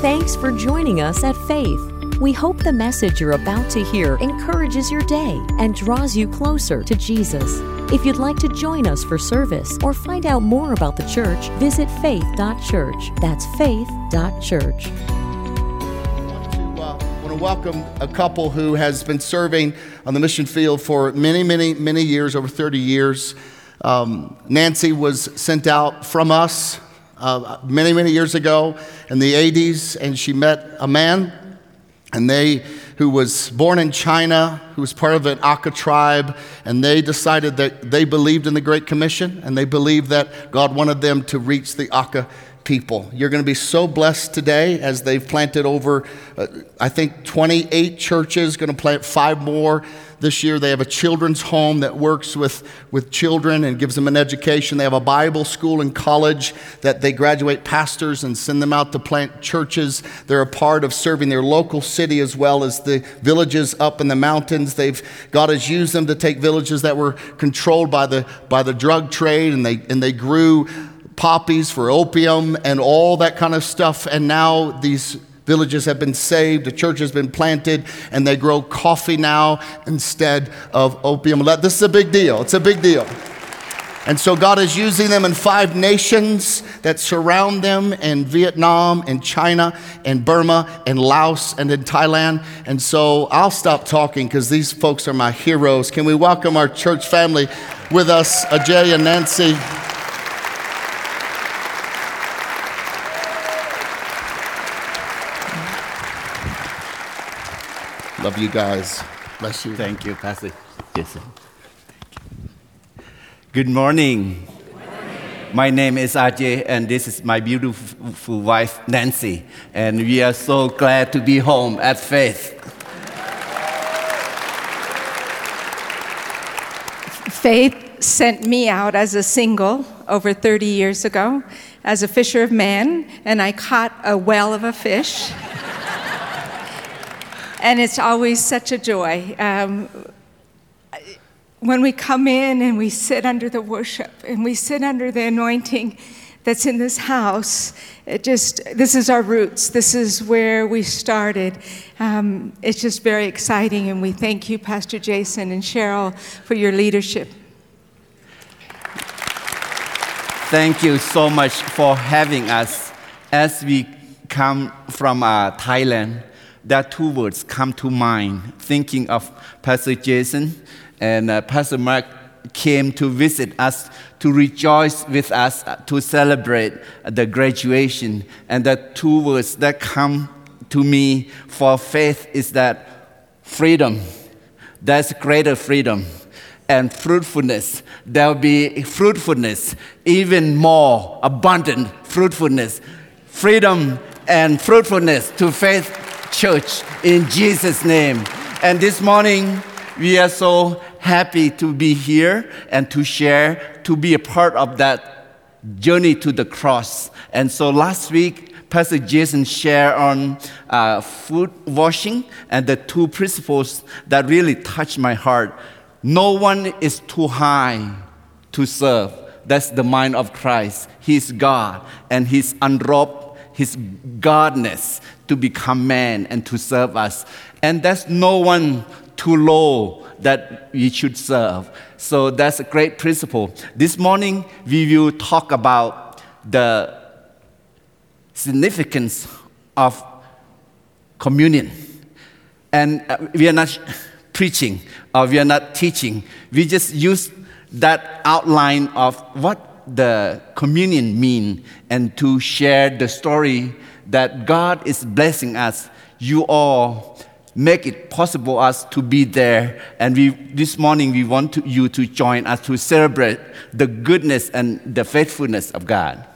Thanks for joining us at Faith. We hope the message you're about to hear encourages your day and draws you closer to Jesus. If you'd like to join us for service or find out more about the church, visit faith.church. That's faith.church. I want to welcome a couple who has been serving on the mission field for many, many, many years, over 30 years. Um, Nancy was sent out from us uh, many, many years ago in the 80s, and she met a man, and they who was born in China, who was part of an Aka tribe, and they decided that they believed in the Great Commission, and they believed that God wanted them to reach the Aka people. You're going to be so blessed today as they've planted over, uh, I think, 28 churches, going to plant five more this year. They have a children's home that works with, with children and gives them an education. They have a Bible school and college that they graduate pastors and send them out to plant churches. They're a part of serving their local city as well as the villages up in the mountains. They've, God has used them to take villages that were controlled by the, by the drug trade and they, and they grew poppies for opium and all that kind of stuff. And now these villages have been saved, the church has been planted, and they grow coffee now instead of opium. This is a big deal. It's a big deal. And so God is using them in five nations that surround them in Vietnam, in China, in Burma, in Laos, and in Thailand. And so I'll stop talking because these folks are my heroes. Can we welcome our church family with us, Aje and Nancy? Love you guys. Bless you. Thank you, Pastor Jason. Good morning. My name is Aje, and this is my beautiful wife, Nancy. And we are so glad to be home at Faith. Faith sent me out as a single over 30 years ago as a fisher of men, and I caught a whale of a fish and it's always such a joy. Um, when we come in and we sit under the worship and we sit under the anointing that's in this house, it just, this is our roots. This is where we started. Um, it's just very exciting, and we thank you, Pastor Jason and Cheryl, for your leadership. Thank you so much for having us as we come from uh, Thailand that two words come to mind. Thinking of Pastor Jason and uh, Pastor Mark came to visit us to rejoice with us to celebrate the graduation. And the two words that come to me for faith is that freedom. That's greater freedom and fruitfulness. There'll be fruitfulness even more abundant fruitfulness. Freedom and fruitfulness to faith church in Jesus' name. And this morning, we are so happy to be here and to share, to be a part of that journey to the cross. And so last week, Pastor Jason shared on uh, foot washing and the two principles that really touched my heart. No one is too high to serve. That's the mind of Christ. He's God, and He's unrobed His godness to become man and to serve us. And there's no one too low that we should serve. So that's a great principle. This morning, we will talk about the significance of communion. And uh, we are not preaching or we are not teaching. We just use that outline of what the communion mean and to share the story that God is blessing us, you all make it possible us to be there. And we, this morning, we want to, you to join us to celebrate the goodness and the faithfulness of God.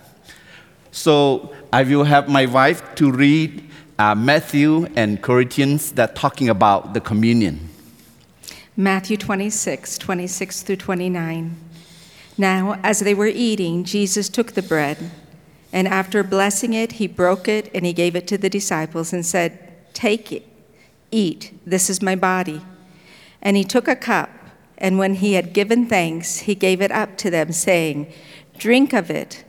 So I will have my wife to read uh, Matthew and Corinthians that talking about the communion. Matthew 26, 26 through 29. Now, as they were eating, Jesus took the bread. And after blessing it, he broke it and he gave it to the disciples and said, Take it, eat, this is my body. And he took a cup, and when he had given thanks, he gave it up to them, saying, Drink of it,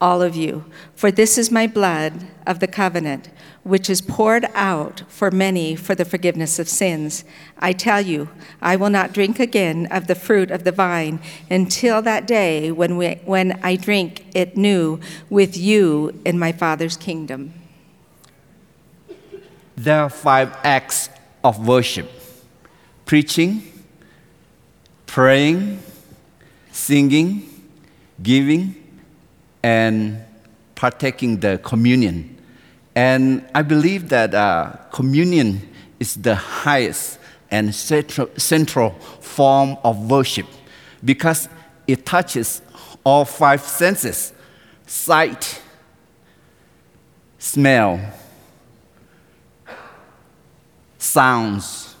all of you, for this is my blood of the covenant, which is poured out for many for the forgiveness of sins. I tell you, I will not drink again of the fruit of the vine until that day when, we, when I drink it new with you in my Father's kingdom. There are five acts of worship preaching, praying, singing, giving, and partaking the communion. And I believe that uh, communion is the highest and central, central form of worship because it touches all five senses sight, smell, sounds,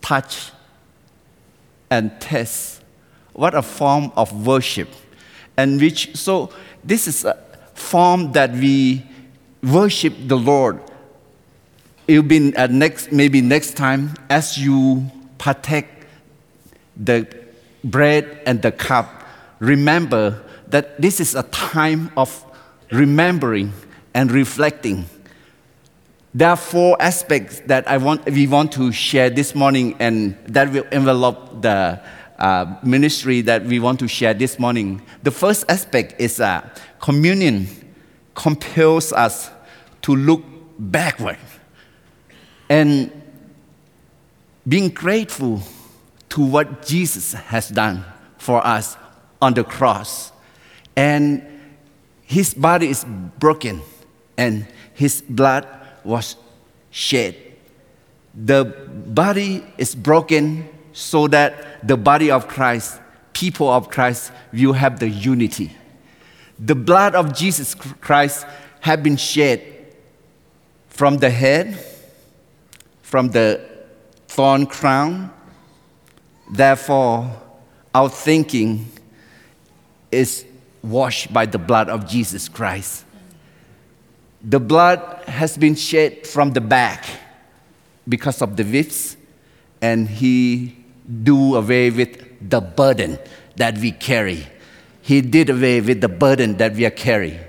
touch, and taste. What a form of worship. And which, so this is a form that we worship the Lord. It'll be at next, maybe next time as you partake the bread and the cup, remember that this is a time of remembering and reflecting. There are four aspects that I want, we want to share this morning, and that will envelop the uh, ministry that we want to share this morning. The first aspect is uh, communion compels us to look backward and being grateful to what Jesus has done for us on the cross. And his body is broken and his blood was shed. The body is broken so that the body of Christ, people of Christ, will have the unity. The blood of Jesus Christ have been shed from the head, from the thorn crown. Therefore, our thinking is washed by the blood of Jesus Christ. The blood has been shed from the back because of the whips, and he do away with the burden that we carry. He did away with the burden that we are carrying.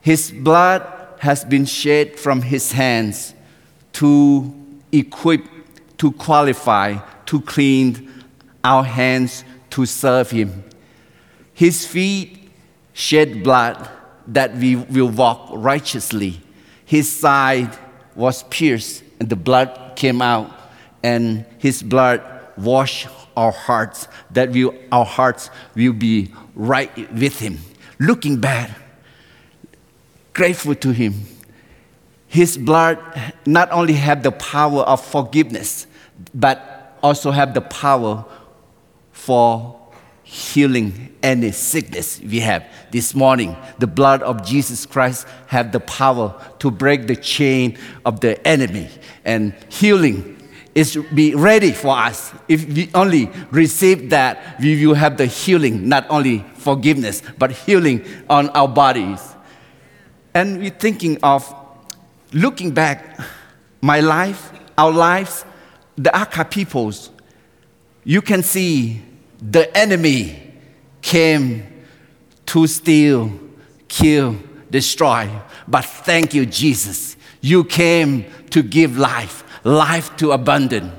His blood has been shed from his hands to equip, to qualify, to clean our hands to serve him. His feet shed blood that we will walk righteously. His side was pierced and the blood came out and his blood wash our hearts that we, our hearts will be right with him. Looking back grateful to him. His blood not only have the power of forgiveness but also have the power for healing any sickness we have. This morning the blood of jesus christ have the power to break the chain of the enemy and healing is be ready for us. If we only receive that, we will have the healing, not only forgiveness, but healing on our bodies. And we're thinking of looking back, my life, our lives, the Aka peoples, you can see the enemy came to steal, kill, destroy. But thank you, Jesus. You came to give life life to abundant.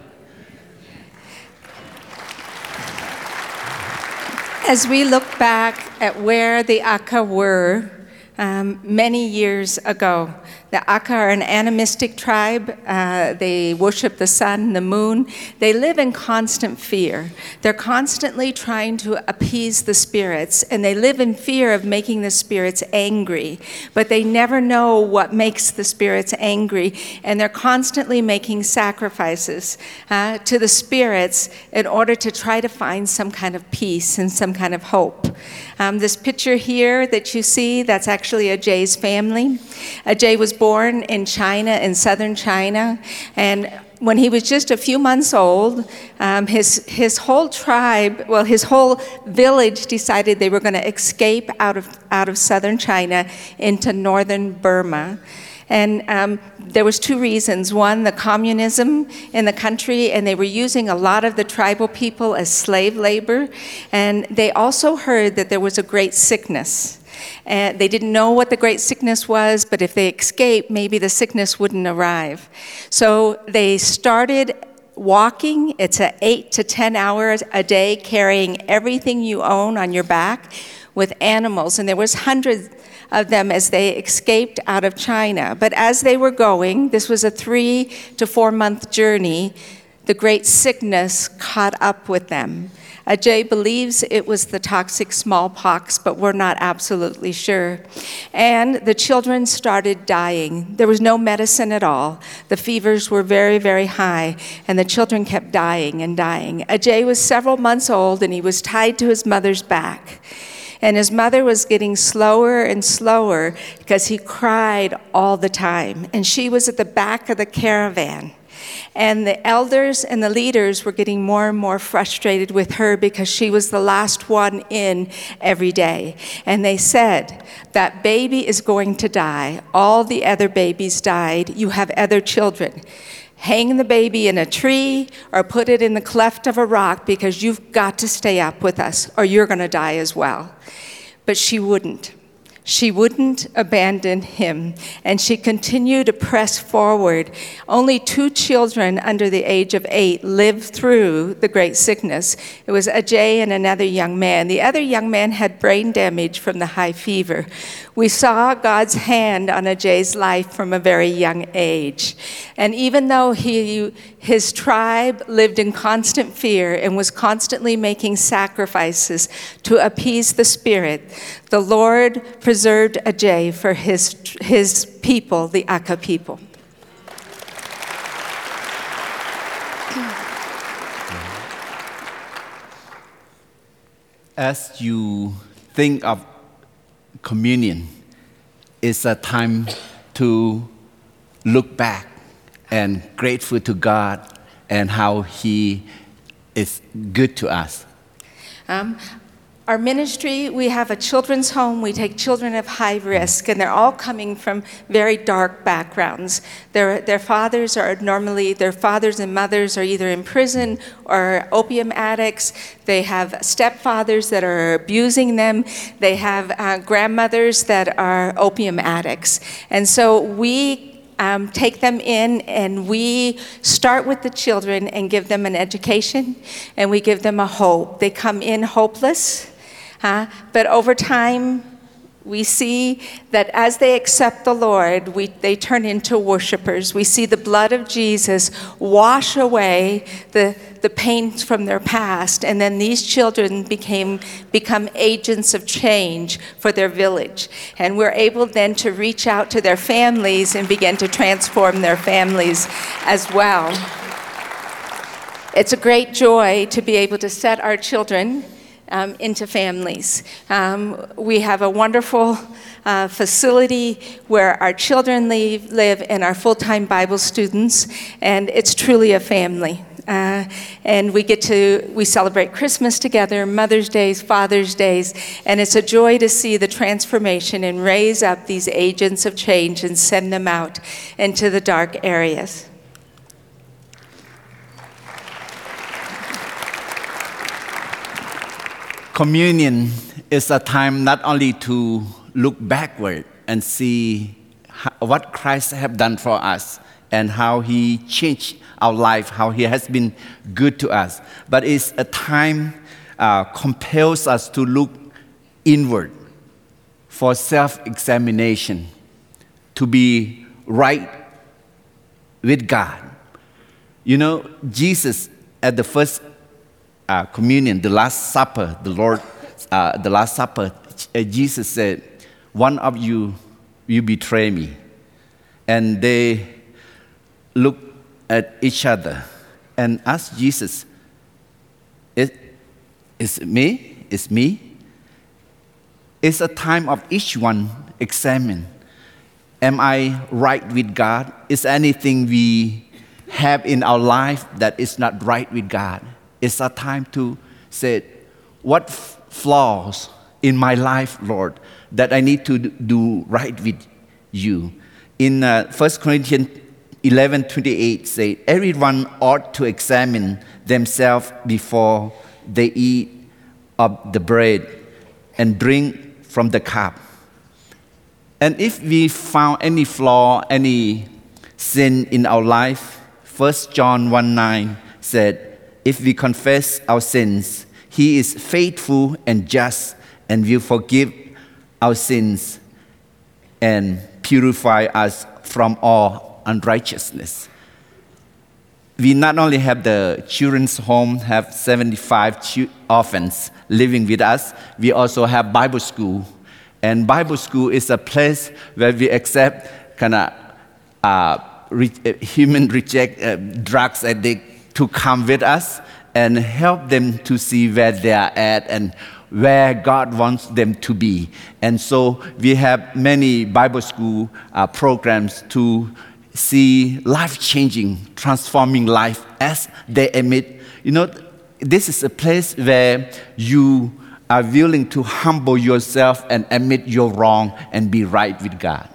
As we look back at where the Aka were um, many years ago, the Aka are an animistic tribe. Uh, they worship the sun, the moon. They live in constant fear. They're constantly trying to appease the spirits, and they live in fear of making the spirits angry. But they never know what makes the spirits angry, and they're constantly making sacrifices uh, to the spirits in order to try to find some kind of peace and some kind of hope. Um, this picture here that you see, that's actually Aje's family. Aje was born in China, in southern China, and when he was just a few months old, um, his, his whole tribe, well, his whole village decided they were going to escape out of, out of southern China into northern Burma. And um, there was two reasons. One, the communism in the country, and they were using a lot of the tribal people as slave labor. And they also heard that there was a great sickness. They didn't know what the great sickness was, but if they escaped, maybe the sickness wouldn't arrive. So they started walking. It's a eight to 10 hours a day carrying everything you own on your back with animals. And there was hundreds of them as they escaped out of China. But as they were going, this was a three to four month journey, the great sickness caught up with them. Aje believes it was the toxic smallpox, but we're not absolutely sure. And the children started dying. There was no medicine at all. The fevers were very, very high, and the children kept dying and dying. Aje was several months old, and he was tied to his mother's back. And his mother was getting slower and slower because he cried all the time. And she was at the back of the caravan. And the elders and the leaders were getting more and more frustrated with her because she was the last one in every day. And they said, That baby is going to die. All the other babies died. You have other children. Hang the baby in a tree or put it in the cleft of a rock because you've got to stay up with us or you're going to die as well. But she wouldn't. She wouldn't abandon him, and she continued to press forward. Only two children under the age of eight lived through the great sickness. It was Aje and another young man. The other young man had brain damage from the high fever. We saw God's hand on Aje's life from a very young age. And even though he, his tribe lived in constant fear and was constantly making sacrifices to appease the spirit, the Lord preserved Aje for his, his people, the Aka people. As you think of communion, is a time to look back and grateful to God and how He is good to us. Um, our ministry, we have a children's home. We take children of high risk, and they're all coming from very dark backgrounds. Their, their fathers are normally, their fathers and mothers are either in prison or opium addicts. They have stepfathers that are abusing them. They have uh, grandmothers that are opium addicts. And so we um, take them in and we start with the children and give them an education and we give them a hope. They come in hopeless, huh? but over time, we see that as they accept the Lord, we, they turn into worshipers. We see the blood of Jesus wash away the, the pains from their past, and then these children became, become agents of change for their village. And we're able then to reach out to their families and begin to transform their families as well. It's a great joy to be able to set our children um, into families. Um, we have a wonderful uh, facility where our children live, live and our full time Bible students, and it's truly a family. Uh, and we get to we celebrate christmas together mother's days father's days and it's a joy to see the transformation and raise up these agents of change and send them out into the dark areas Communion is a time not only to look backward and see what Christ have done for us and how he changed our life, how he has been good to us, but it's a time uh, compels us to look inward for self-examination, to be right with God. You know, Jesus at the first uh, communion, the Last Supper, the Lord, uh, the Last Supper, uh, Jesus said, One of you you betray me. And they look at each other and ask Jesus, Is, is it me? Is me? It's a time of each one examine. Am I right with God? Is anything we have in our life that is not right with God? It's a time to say, what flaws in my life, Lord, that I need to do right with you? In uh, 1 Corinthians 11:28 say, everyone ought to examine themselves before they eat of the bread and drink from the cup. And if we found any flaw, any sin in our life, 1 John 1 9 said, If we confess our sins, he is faithful and just and will forgive our sins and purify us from all unrighteousness. We not only have the children's home, have 75 orphans living with us, we also have Bible school. And Bible school is a place where we accept kind of uh, re- uh, human reject uh, drugs addict to come with us and help them to see where they are at and where God wants them to be. And so we have many Bible school uh, programs to see life changing, transforming life as they admit. You know, this is a place where you are willing to humble yourself and admit you're wrong and be right with God.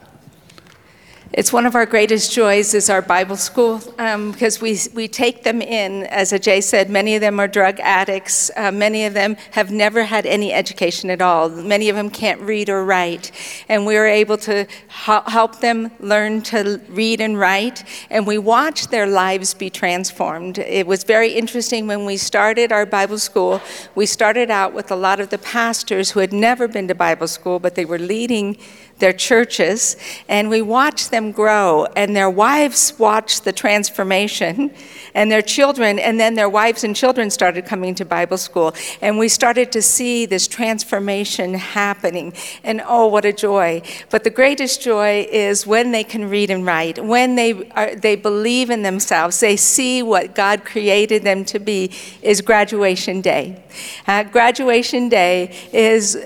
It's one of our greatest joys is our Bible school um, because we, we take them in. As Aje said, many of them are drug addicts. Uh, many of them have never had any education at all. Many of them can't read or write. And we are able to h- help them learn to read and write. And we watch their lives be transformed. It was very interesting when we started our Bible school. We started out with a lot of the pastors who had never been to Bible school, but they were leading their churches, and we watched them grow, and their wives watched the transformation, and their children, and then their wives and children started coming to Bible school, and we started to see this transformation happening, and oh, what a joy! But the greatest joy is when they can read and write, when they are, they believe in themselves, they see what God created them to be. Is graduation day. Uh, graduation day is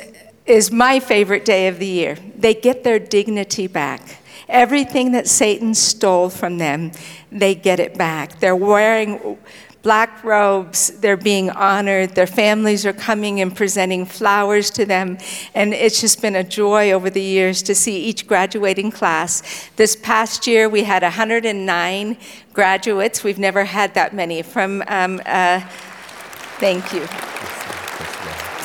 is my favorite day of the year. They get their dignity back. Everything that Satan stole from them, they get it back. They're wearing black robes, they're being honored, their families are coming and presenting flowers to them. And it's just been a joy over the years to see each graduating class. This past year, we had 109 graduates. We've never had that many from, um, uh, thank you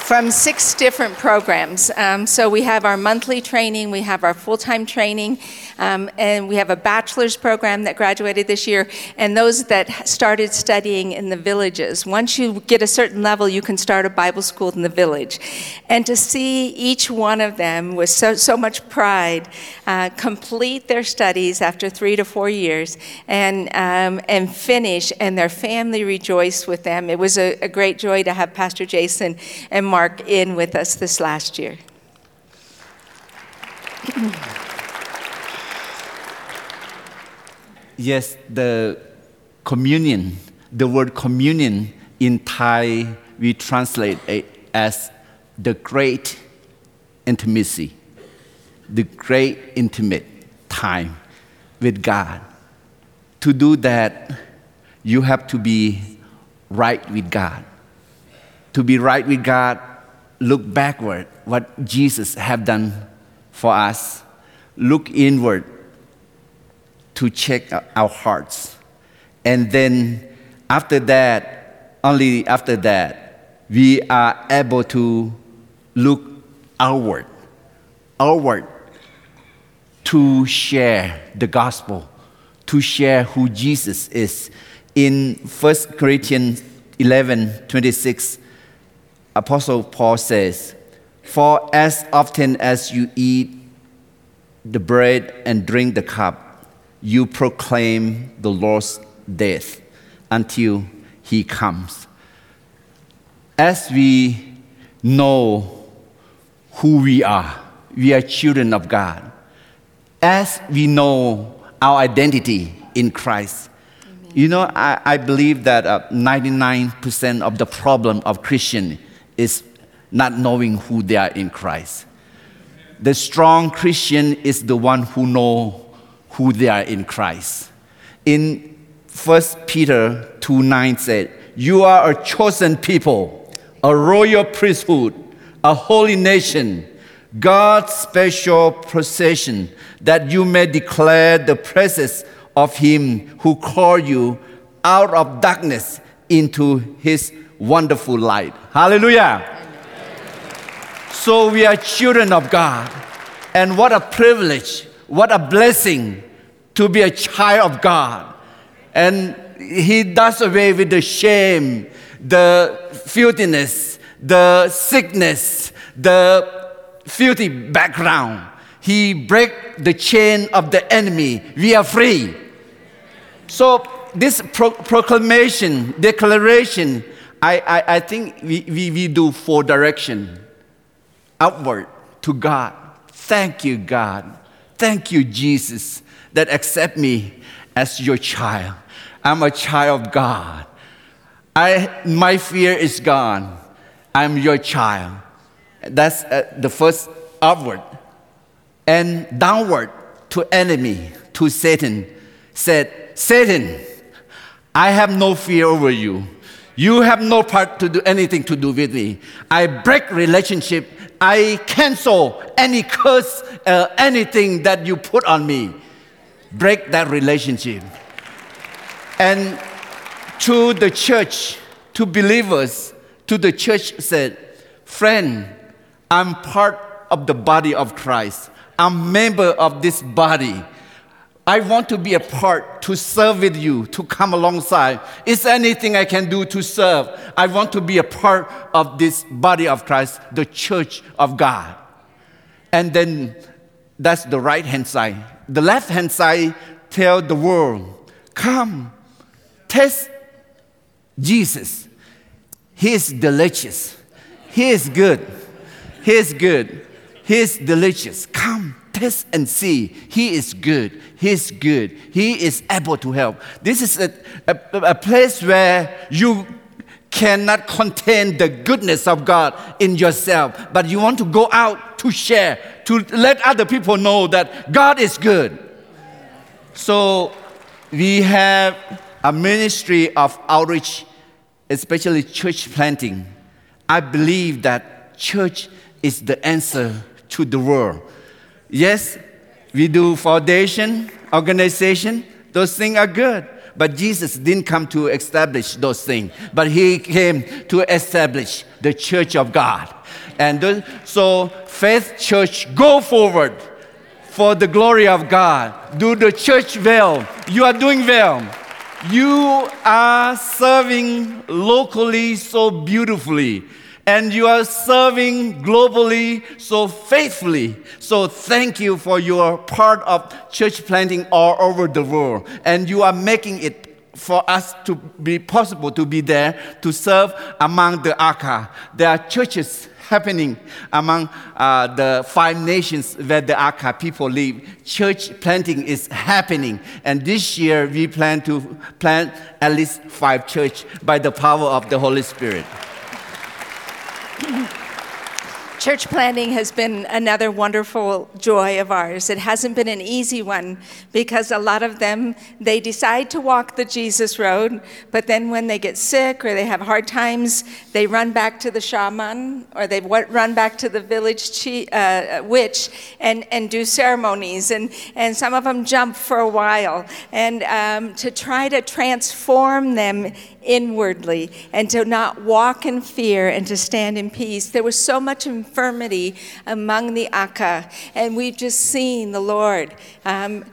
from six different programs. Um, so we have our monthly training, we have our full time training, um, and we have a bachelor's program that graduated this year, and those that started studying in the villages. Once you get a certain level, you can start a Bible school in the village. And to see each one of them with so, so much pride uh, complete their studies after three to four years and, um, and finish, and their family rejoice with them. It was a, a great joy to have Pastor Jason and Mark Mark in with us this last year. yes, the communion, the word communion in Thai, we translate it as the great intimacy, the great intimate time with God. To do that, you have to be right with God. To be right with God, look backward, what Jesus have done for us. Look inward to check our hearts. And then after that, only after that, we are able to look outward, outward to share the gospel, to share who Jesus is. In 1 Corinthians 11 26, Apostle Paul says, For as often as you eat the bread and drink the cup, you proclaim the Lord's death until he comes. As we know who we are, we are children of God. As we know our identity in Christ, Amen. you know, I, I believe that uh, 99% of the problem of Christian is not knowing who they are in Christ. The strong Christian is the one who know who they are in Christ. In 1 Peter 2 9 said, You are a chosen people, a royal priesthood, a holy nation, God's special possession, that you may declare the presence of Him who called you out of darkness into His wonderful light. Hallelujah. So we are children of God. And what a privilege, what a blessing to be a child of God. And He does away with the shame, the filthiness, the sickness, the filthy background. He break the chain of the enemy. We are free. So this pro- proclamation, declaration, I, I, I think we, we, we do four direction. Upward to God. Thank you, God. Thank you, Jesus, that accept me as your child. I'm a child of God. I, my fear is gone. I'm your child. That's uh, the first upward. And downward to enemy, to Satan, said, Satan, I have no fear over you. You have no part to do anything to do with me. I break relationship. I cancel any curse, uh, anything that you put on me. Break that relationship. And to the church, to believers, to the church said, Friend, I'm part of the body of Christ. I'm member of this body. I want to be a part to serve with you, to come alongside. Is there anything I can do to serve? I want to be a part of this body of Christ, the church of God. And then that's the right hand side. The left hand side tell the world, come, Taste Jesus. He is delicious. He is good. He is good. He is delicious. Come, and see. He is good. He is good. He is able to help. This is a, a, a place where you cannot contain the goodness of God in yourself, but you want to go out to share, to let other people know that God is good. So we have a ministry of outreach, especially church planting. I believe that church is the answer to the world. Yes, we do foundation, organization, those things are good. But Jesus didn't come to establish those things, but he came to establish the church of God. And so, Faith Church, go forward for the glory of God. Do the church well. You are doing well. You are serving locally so beautifully, and you are serving globally so faithfully. So, thank you for your part of church planting all over the world, and you are making it for us to be possible to be there to serve among the Aka. There are churches happening among uh, the five nations where the Aka people live. Church planting is happening. And this year we plan to plant at least five church by the power of the Holy Spirit. Church planning has been another wonderful joy of ours. It hasn't been an easy one because a lot of them, they decide to walk the Jesus road, but then when they get sick or they have hard times, they run back to the shaman or they run back to the village chi, uh, witch and, and do ceremonies. And, and some of them jump for a while. And um, to try to transform them inwardly and to not walk in fear and to stand in peace. There was so much infirmity among the Aka, and we've just seen the Lord. Um,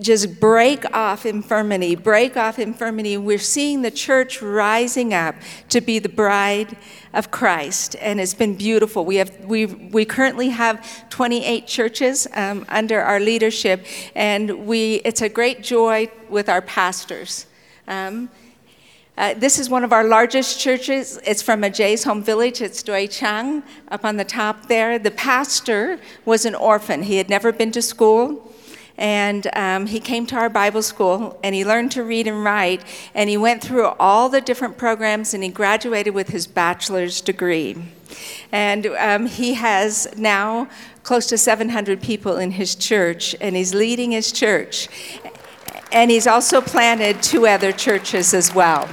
just break off infirmity, break off infirmity. We're seeing the church rising up to be the bride of Christ, and it's been beautiful. We have we we currently have 28 churches um, under our leadership, and we it's a great joy with our pastors. Um, uh, this is one of our largest churches. It's from Aje's home village. It's Doi Chang up on the top there. The pastor was an orphan. He had never been to school. And um, he came to our Bible school and he learned to read and write. And he went through all the different programs and he graduated with his bachelor's degree. And um, he has now close to 700 people in his church and he's leading his church. And he's also planted two other churches as well.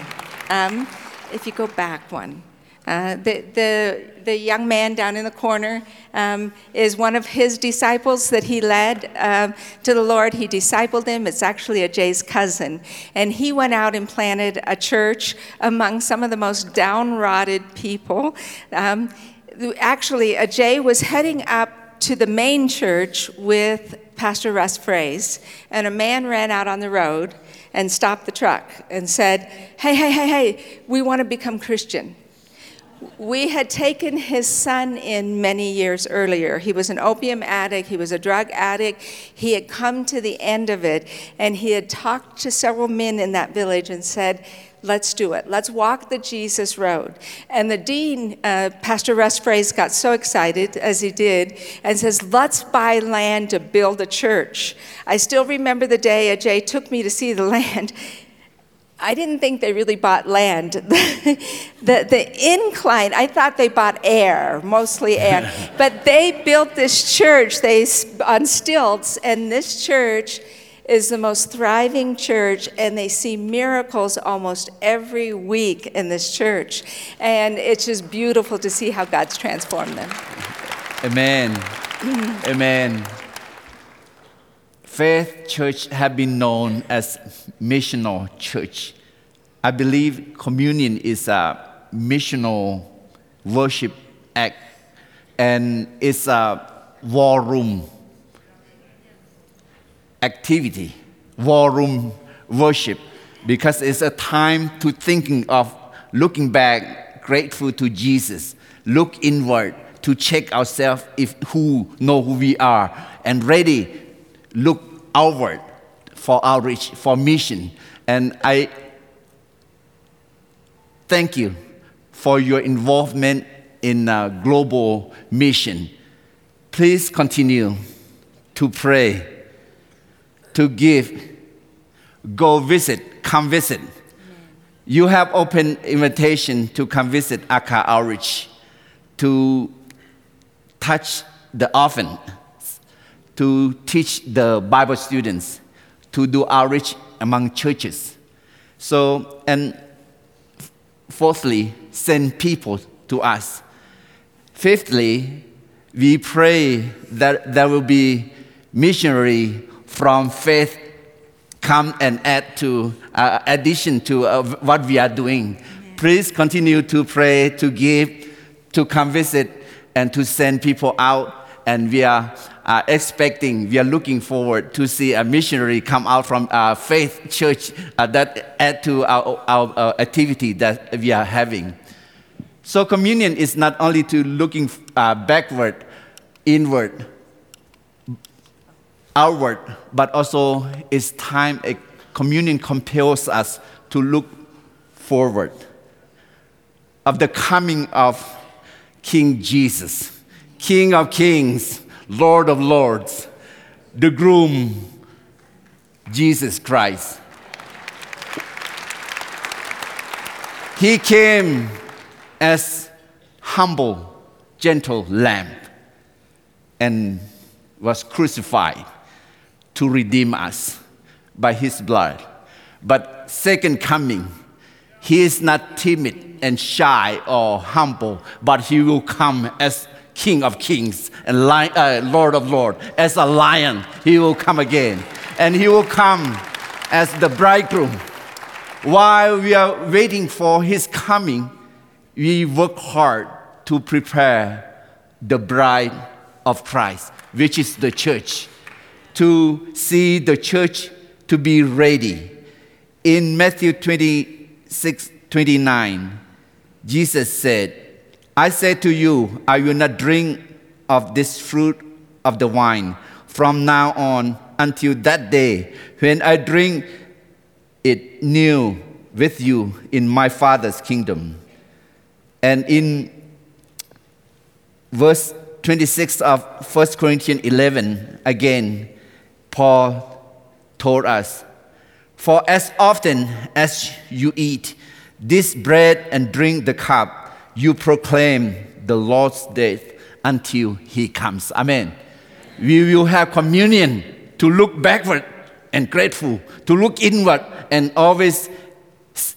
Um, if you go back one. Uh, the, the, the young man down in the corner um, is one of his disciples that he led um, to the Lord. He discipled him. It's actually Aje's cousin. And he went out and planted a church among some of the most downrotted people. Um, actually, Aje was heading up to the main church with Pastor Russ Fraze, and a man ran out on the road and stopped the truck and said, Hey, hey, hey, hey, we want to become Christian. We had taken his son in many years earlier. He was an opium addict, he was a drug addict. He had come to the end of it, and he had talked to several men in that village and said, Let's do it. Let's walk the Jesus road. And the dean, uh, Pastor Russ Fraze, got so excited as he did and says, Let's buy land to build a church. I still remember the day Aje took me to see the land. I didn't think they really bought land. the, the incline, I thought they bought air, mostly air. but they built this church they, on stilts, and this church is the most thriving church, and they see miracles almost every week in this church. And it's just beautiful to see how God's transformed them. Amen. Mm-hmm. Amen. Faith Church have been known as missional church. I believe communion is a missional worship act, and it's a war room activity, war room worship, because it's a time to thinking of looking back, grateful to Jesus, look inward to check ourselves if who know who we are, and ready look outward for outreach, for mission. And I thank you for your involvement in a global mission. Please continue to pray to give, go visit, come visit. You have open invitation to come visit Aka Outreach, to touch the orphan, to teach the Bible students, to do outreach among churches. So, and fourthly, send people to us. Fifthly, we pray that there will be missionary from faith come and add to uh, addition to uh, what we are doing. Amen. Please continue to pray, to give, to come visit, and to send people out. And we are uh, expecting, we are looking forward to see a missionary come out from our faith church uh, that add to our, our uh, activity that we are having. So communion is not only to looking uh, backward, inward, outward, but also it's time a communion compels us to look forward of the coming of King Jesus, King of Kings, Lord of Lords, the groom, Jesus Christ. He came as humble, gentle lamb and was crucified to redeem us by his blood. But second coming, he is not timid and shy or humble, but he will come as King of kings and lion, uh, Lord of lords. As a lion, he will come again. And he will come as the bridegroom. While we are waiting for his coming, we work hard to prepare the bride of Christ, which is the church to see the church to be ready. In Matthew 26 29, Jesus said, I say to you, I will not drink of this fruit of the wine from now on until that day when I drink it new with you in my Father's kingdom. And in verse 26 of 1 Corinthians 11, again, Paul told us, For as often as you eat this bread and drink the cup, you proclaim the Lord's death until he comes. Amen. We will have communion to look backward and grateful, to look inward and always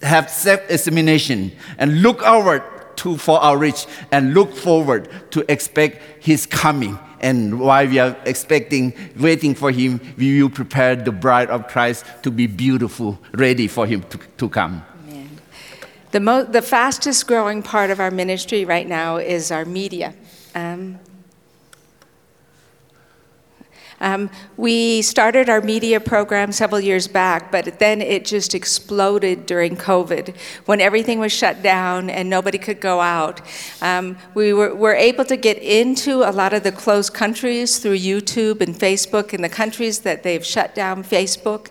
have self examination, and look outward to for outreach and look forward to expect his coming. And while we are expecting, waiting for him, we will prepare the bride of Christ to be beautiful, ready for him to, to come. The, mo- the fastest growing part of our ministry right now is our media. Um, um, we started our media program several years back, but then it just exploded during COVID when everything was shut down and nobody could go out. Um, we were, were able to get into a lot of the closed countries through YouTube and Facebook in the countries that they've shut down Facebook.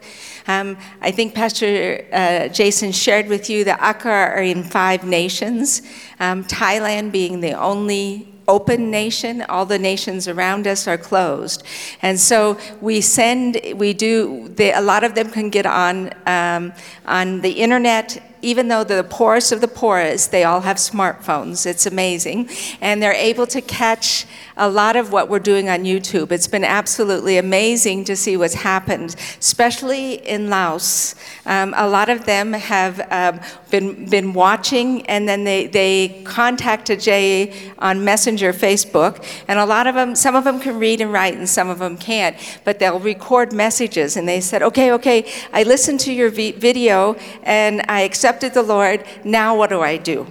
Um, I think Pastor uh, Jason shared with you that Aka are in five nations, um, Thailand being the only open nation. All the nations around us are closed. And so we send, we do, they, a lot of them can get on, um, on the internet even though the poorest of the poorest, they all have smartphones. It's amazing. And they're able to catch a lot of what we're doing on YouTube. It's been absolutely amazing to see what's happened, especially in Laos. Um, a lot of them have um, been, been watching, and then they, they contacted Jay on Messenger, Facebook, and a lot of them, some of them can read and write, and some of them can't, but they'll record messages, and they said, okay, okay, I listened to your vi- video, and I accepted the Lord, now what do I do?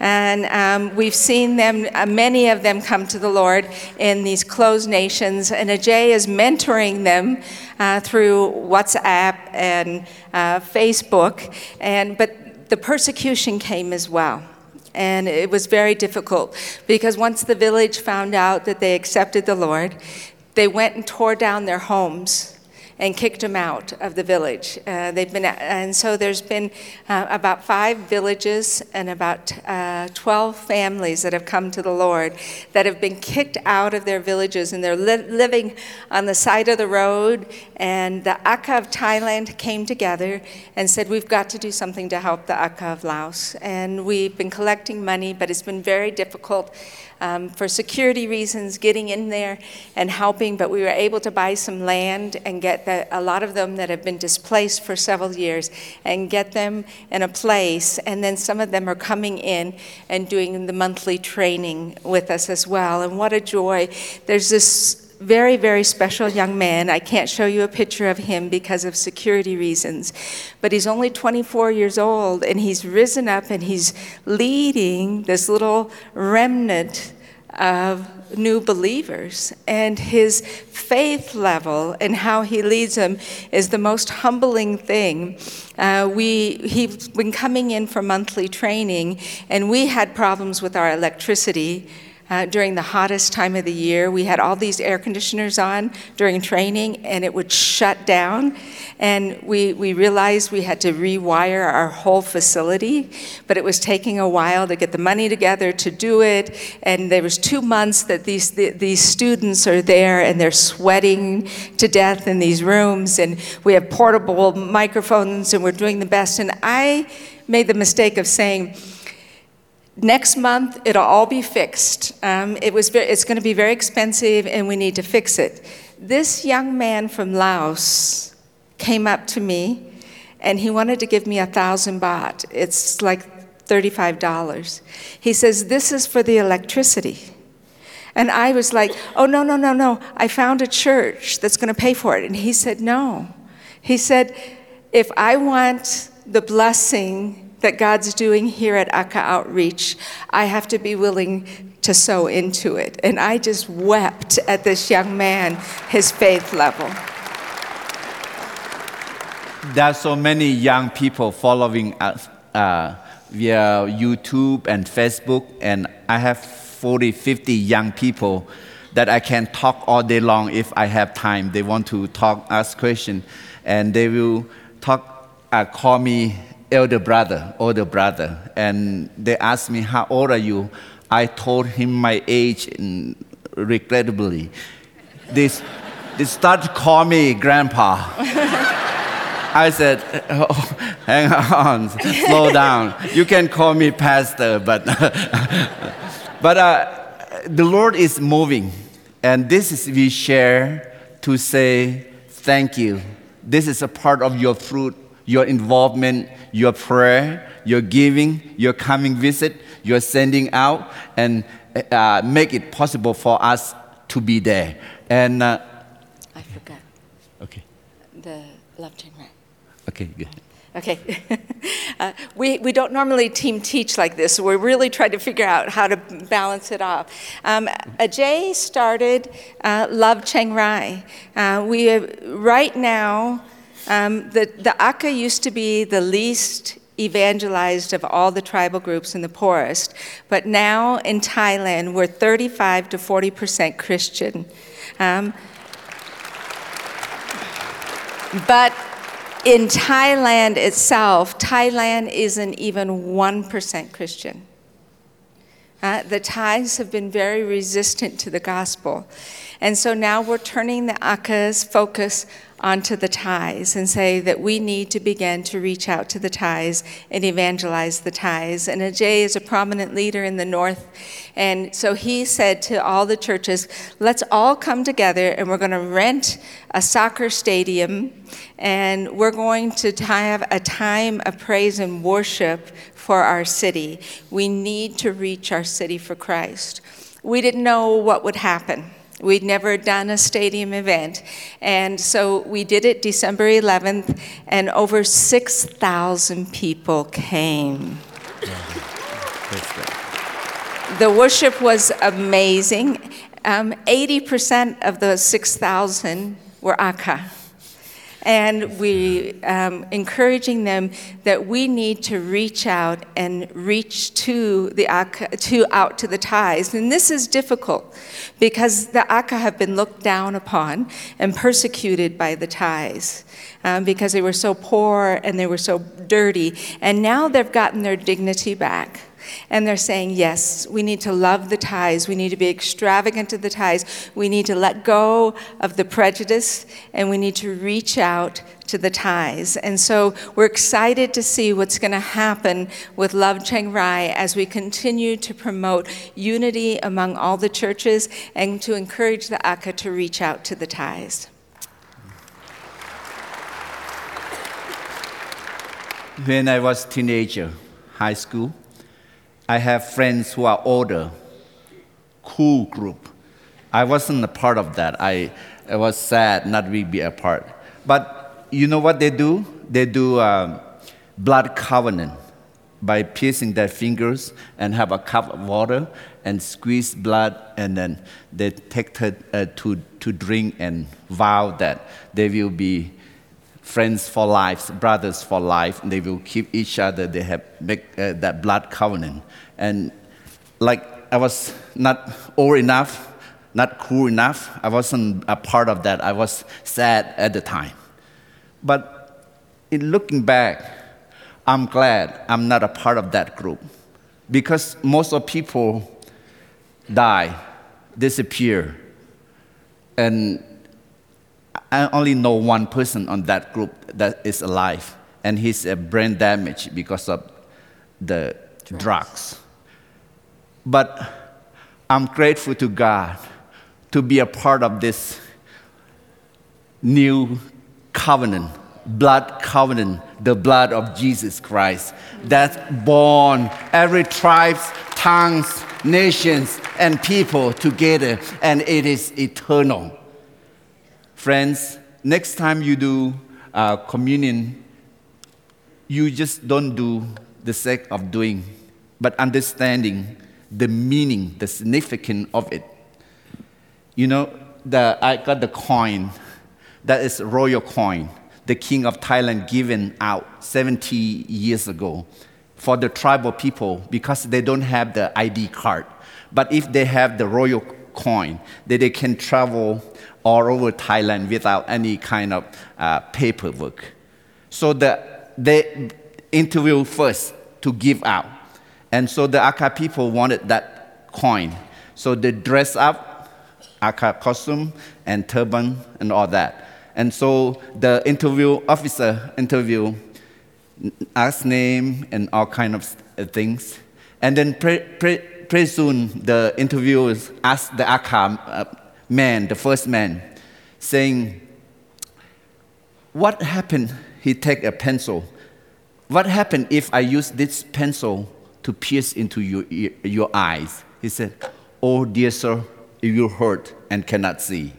And um, we've seen them, uh, many of them come to the Lord in these closed nations. And Aje is mentoring them uh, through WhatsApp and uh, Facebook. And, but the persecution came as well. And it was very difficult because once the village found out that they accepted the Lord, they went and tore down their homes and kicked them out of the village. Uh, they've been, and so there's been uh, about five villages and about uh, 12 families that have come to the Lord that have been kicked out of their villages and they're li- living on the side of the road. And the Aka of Thailand came together and said, We've got to do something to help the Aka of Laos. And we've been collecting money, but it's been very difficult um, for security reasons getting in there and helping, but we were able to buy some land and get the, a lot of them that have been displaced for several years and get them in a place. And then some of them are coming in and doing the monthly training with us as well. And what a joy. There's this very, very special young man. I can't show you a picture of him because of security reasons, but he's only 24 years old and he's risen up and he's leading this little remnant of new believers. And his faith level and how he leads them is the most humbling thing. Uh, we, he's been coming in for monthly training, and we had problems with our electricity uh, during the hottest time of the year. We had all these air conditioners on during training, and it would shut down. And we, we realized we had to rewire our whole facility, but it was taking a while to get the money together to do it. And there was two months that these, the, these students are there and they're sweating to death in these rooms, and we have portable microphones, and we're doing the best. And I made the mistake of saying, Next month, it'll all be fixed. Um, it was very, it's going to be very expensive, and we need to fix it. This young man from Laos came up to me, and he wanted to give me a thousand baht. It's like $35. He says, This is for the electricity. And I was like, Oh, no, no, no, no. I found a church that's going to pay for it. And he said, No. He said, If I want the blessing that God's doing here at Aka Outreach, I have to be willing to sow into it. And I just wept at this young man, his faith level. There are so many young people following us uh, via YouTube and Facebook, and I have 40, 50 young people that I can talk all day long if I have time. They want to talk, ask questions, and they will talk, uh, call me elder brother, older brother, and they asked me, How old are you? I told him my age, and regrettably, they, they started to call me grandpa. I said, oh, hang on, slow down. You can call me pastor, but, but uh, the Lord is moving. And this is we share to say thank you. This is a part of your fruit, your involvement, your prayer, your giving, your coming visit, you're sending out and uh, make it possible for us to be there. And uh, I forgot okay, the Love Chiang Rai. okay, good. Okay. uh, we, we don't normally team teach like this, so we're really trying to figure out how to balance it off. Um, Aje started uh, Love Chiang Rai. Uh, we have, right now, um, the, the used to be the least evangelized of all the tribal groups in the poorest, but now in Thailand, we're 35 to 40 percent Christian. Um, but in Thailand itself, Thailand isn't even 1% Christian. Uh, the Thais have been very resistant to the gospel. And so now we're turning the Aka's focus onto the Thais and say that we need to begin to reach out to the Thais and evangelize the Thais. And Aje is a prominent leader in the north. And so he said to all the churches, let's all come together and we're going to rent a soccer stadium and we're going to have a time of praise and worship for our city. We need to reach our city for Christ. We didn't know what would happen. We'd never done a stadium event. And so we did it December 11th, and over 6,000 people came. The worship was amazing. Um, 80% of the 6,000 were Aka and we um, encouraging them that we need to reach out and reach to the Aka, to out to the Thais. And this is difficult because the Aka have been looked down upon and persecuted by the Thais. Um, because they were so poor and they were so dirty. And now they've gotten their dignity back. And they're saying, yes, we need to love the Thais. We need to be extravagant to the Thais. We need to let go of the prejudice and we need to reach out to the Thais. And so we're excited to see what's going to happen with Love Chiang Rai as we continue to promote unity among all the churches and to encourage the Aka to reach out to the Thais. When I was teenager, high school, I have friends who are older, cool group. I wasn't a part of that. I, I was sad not to be a part. But you know what they do? They do um, blood covenant by piercing their fingers and have a cup of water and squeeze blood, and then they take it uh, to, to drink and vow that they will be friends for life, brothers for life. They will keep each other. They have make uh, that blood covenant. And like I was not old enough, not cool enough. I wasn't a part of that. I was sad at the time. But in looking back, I'm glad I'm not a part of that group because most of people die, disappear, and I only know one person on that group that is alive, and he's a brain damage because of the drugs. drugs. But I'm grateful to God to be a part of this new covenant, blood covenant, the blood of Jesus Christ that's born every tribes, tongues, nations, and people together, and it is eternal. Friends, next time you do uh, communion, you just don't do the sake of doing, but understanding the meaning, the significance of it. You know, the, I got the coin that is royal coin, the king of Thailand given out 70 years ago for the tribal people because they don't have the ID card. But if they have the royal coin, then they can travel all over Thailand without any kind of uh, paperwork. So the, they interview first to give out. And so the Aka people wanted that coin. So they dress up, Aka costume and turban and all that. And so the interview officer interview asked name and all kind of things. And then pretty, pre- pretty soon the interviewers asked the Aka uh, man, the first man, saying, What happened? He take a pencil. What happened if I use this pencil to pierce into your, your eyes. He said, Oh, dear sir, you hurt and cannot see.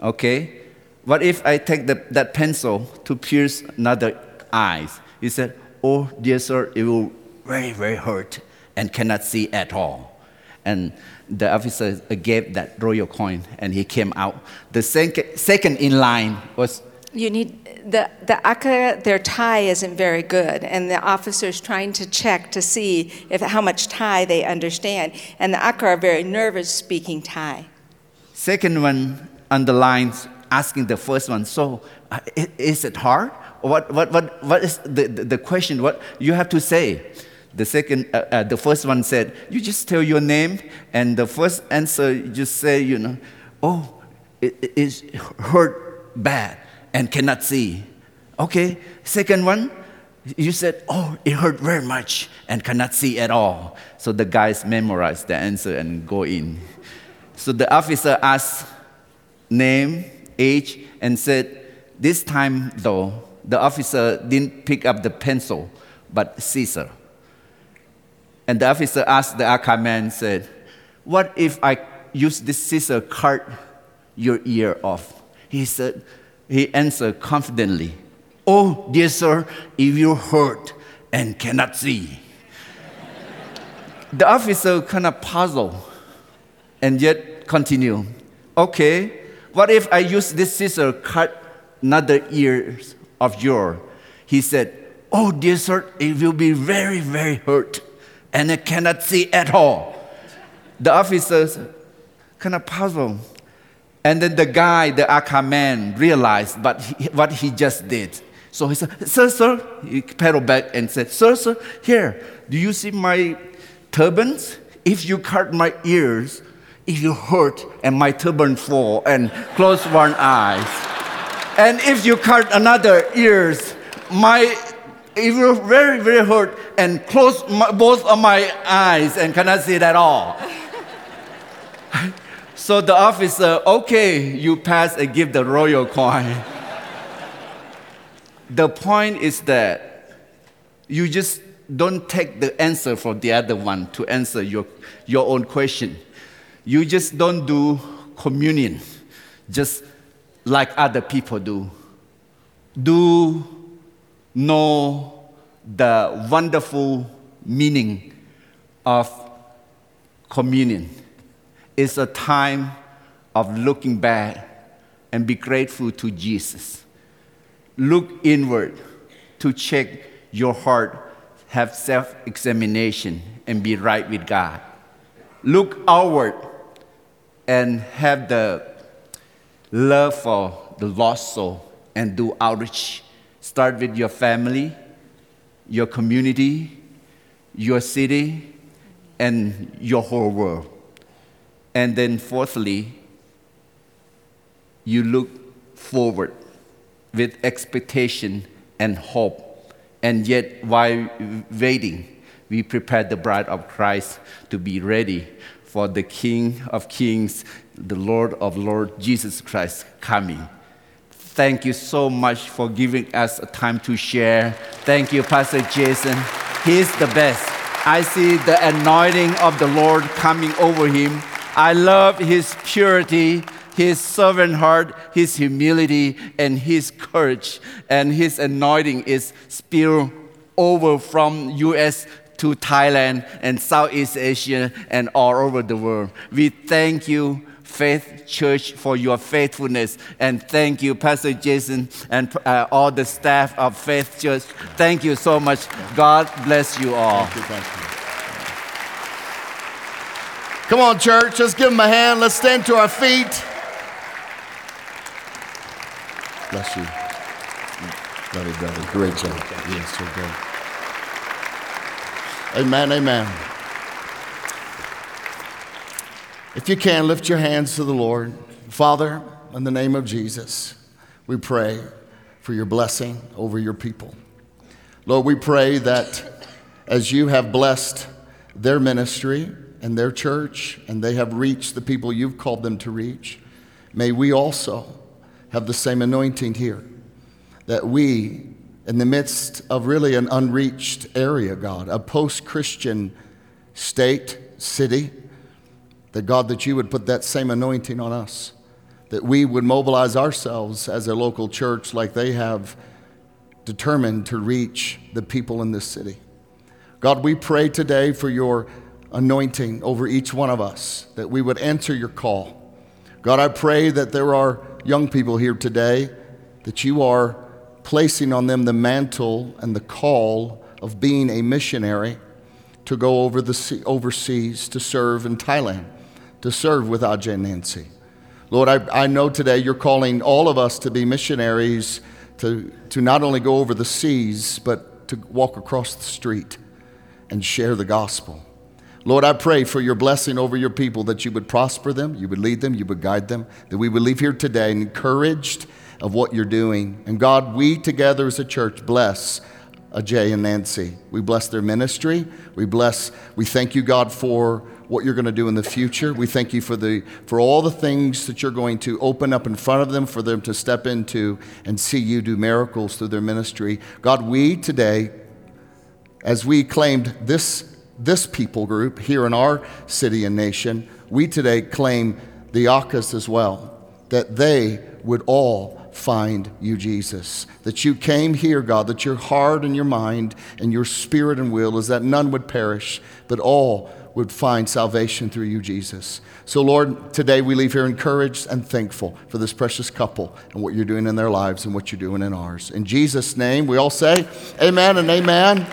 Okay? What if I take the, that pencil to pierce another eyes? He said, Oh, dear sir, it will very, very hurt and cannot see at all. And the officer gave that royal coin and he came out. The second, second in line was You need the the Aka. Their Thai isn't very good, and the officer's trying to check to see if how much Thai they understand. And the Aka are very nervous speaking Thai. Second one on the underlines asking the first one, so uh, i- is it hard? What, what, what, what is the, the, the question? What you have to say? The second, uh, uh, the first one said, you just tell your name, and the first answer, you just say, you know, oh, it, it is hurt bad and cannot see. Okay. Second one, you said, oh, it hurt very much and cannot see at all. So the guys memorized the answer and go in. So the officer asked name, age, and said, This time, though, the officer didn't pick up the pencil, but Caesar. And the officer asked the Aka man, said, What if I use this scissor cut your ear off? He said, he answered confidently, Oh, dear sir, if you hurt and cannot see. the officer kind of puzzled and yet continue. Okay, what if I use this scissor cut another ear of yours? He said, Oh, dear sir, it will be very, very hurt, and I cannot see at all. The officers kind of puzzled. And then the guy, the Aka man, realized he, what he just did. So he said, Sir, sir, he pedaled back and said, Sir, sir, here, do you see my turbans? If you cut my ears, if you hurt and my turban fall and close one eye, and if you cut another ears, my if you very very hurt and close my, both of my eyes and cannot see it at all. so the officer, okay, you pass and give the royal coin. the point is that you just don't take the answer from the other one to answer your, your own question. You just don't do communion just like other people do. Do know the wonderful meaning of communion. It's a time of looking back and be grateful to Jesus. Look inward to check your heart, have self examination, and be right with God. Look outward and have the love for the lost soul and do outreach. Start with your family, your community, your city, and your whole world. And then, fourthly, you look forward with expectation and hope. And yet, while waiting, we prepare the bride of Christ to be ready for the King of Kings, the Lord of Lords, Jesus Christ coming. Thank you so much for giving us a time to share. Thank you, Pastor Jason. He's the best. I see the anointing of the Lord coming over him. I love his purity, his servant heart, his humility, and his courage. And his anointing is spilled over from U.S. to Thailand and Southeast Asia and all over the world. We thank you, Faith Church, for your faithfulness. And thank you, Pastor Jason, and uh, all the staff of Faith Church. Thank you so much. God bless you all. Thank you. Come on, church, let's give them a hand. Let's stand to our feet. Bless you. Love you, brother. Great job. Yes, so good. Amen, amen. If you can, lift your hands to the Lord. Father, in the name of Jesus, we pray for your blessing over your people. Lord, we pray that as you have blessed their ministry and their church, and they have reached the people you've called them to reach, may we also have the same anointing here. That we, in the midst of really an unreached area, God, a post Christian state, city, that God, that you would put that same anointing on us, that we would mobilize ourselves as a local church like they have determined to reach the people in this city. God, we pray today for your anointing over each one of us, that we would answer your call. God, I pray that there are young people here today that you are placing on them the mantle and the call of being a missionary to go over the sea, overseas to serve in Thailand, to serve with Aje and Nancy. Lord, I, I know today you're calling all of us to be missionaries, to, to not only go over the seas, but to walk across the street and share the gospel. Lord, I pray for your blessing over your people that you would prosper them, you would lead them, you would guide them, that we would leave here today encouraged of what you're doing. And God, we together as a church bless Aje and Nancy. We bless their ministry. We bless, we thank you, God, for what you're going to do in the future. We thank you for, the, for all the things that you're going to open up in front of them for them to step into and see you do miracles through their ministry. God, we today, as we claimed this, this people group here in our city and nation, we today claim the Akas as well, that they would all find you, Jesus. That you came here, God, that your heart and your mind and your spirit and will is that none would perish, but all would find salvation through you, Jesus. So, Lord, today we leave here encouraged and thankful for this precious couple and what you're doing in their lives and what you're doing in ours. In Jesus' name, we all say, Amen and Amen.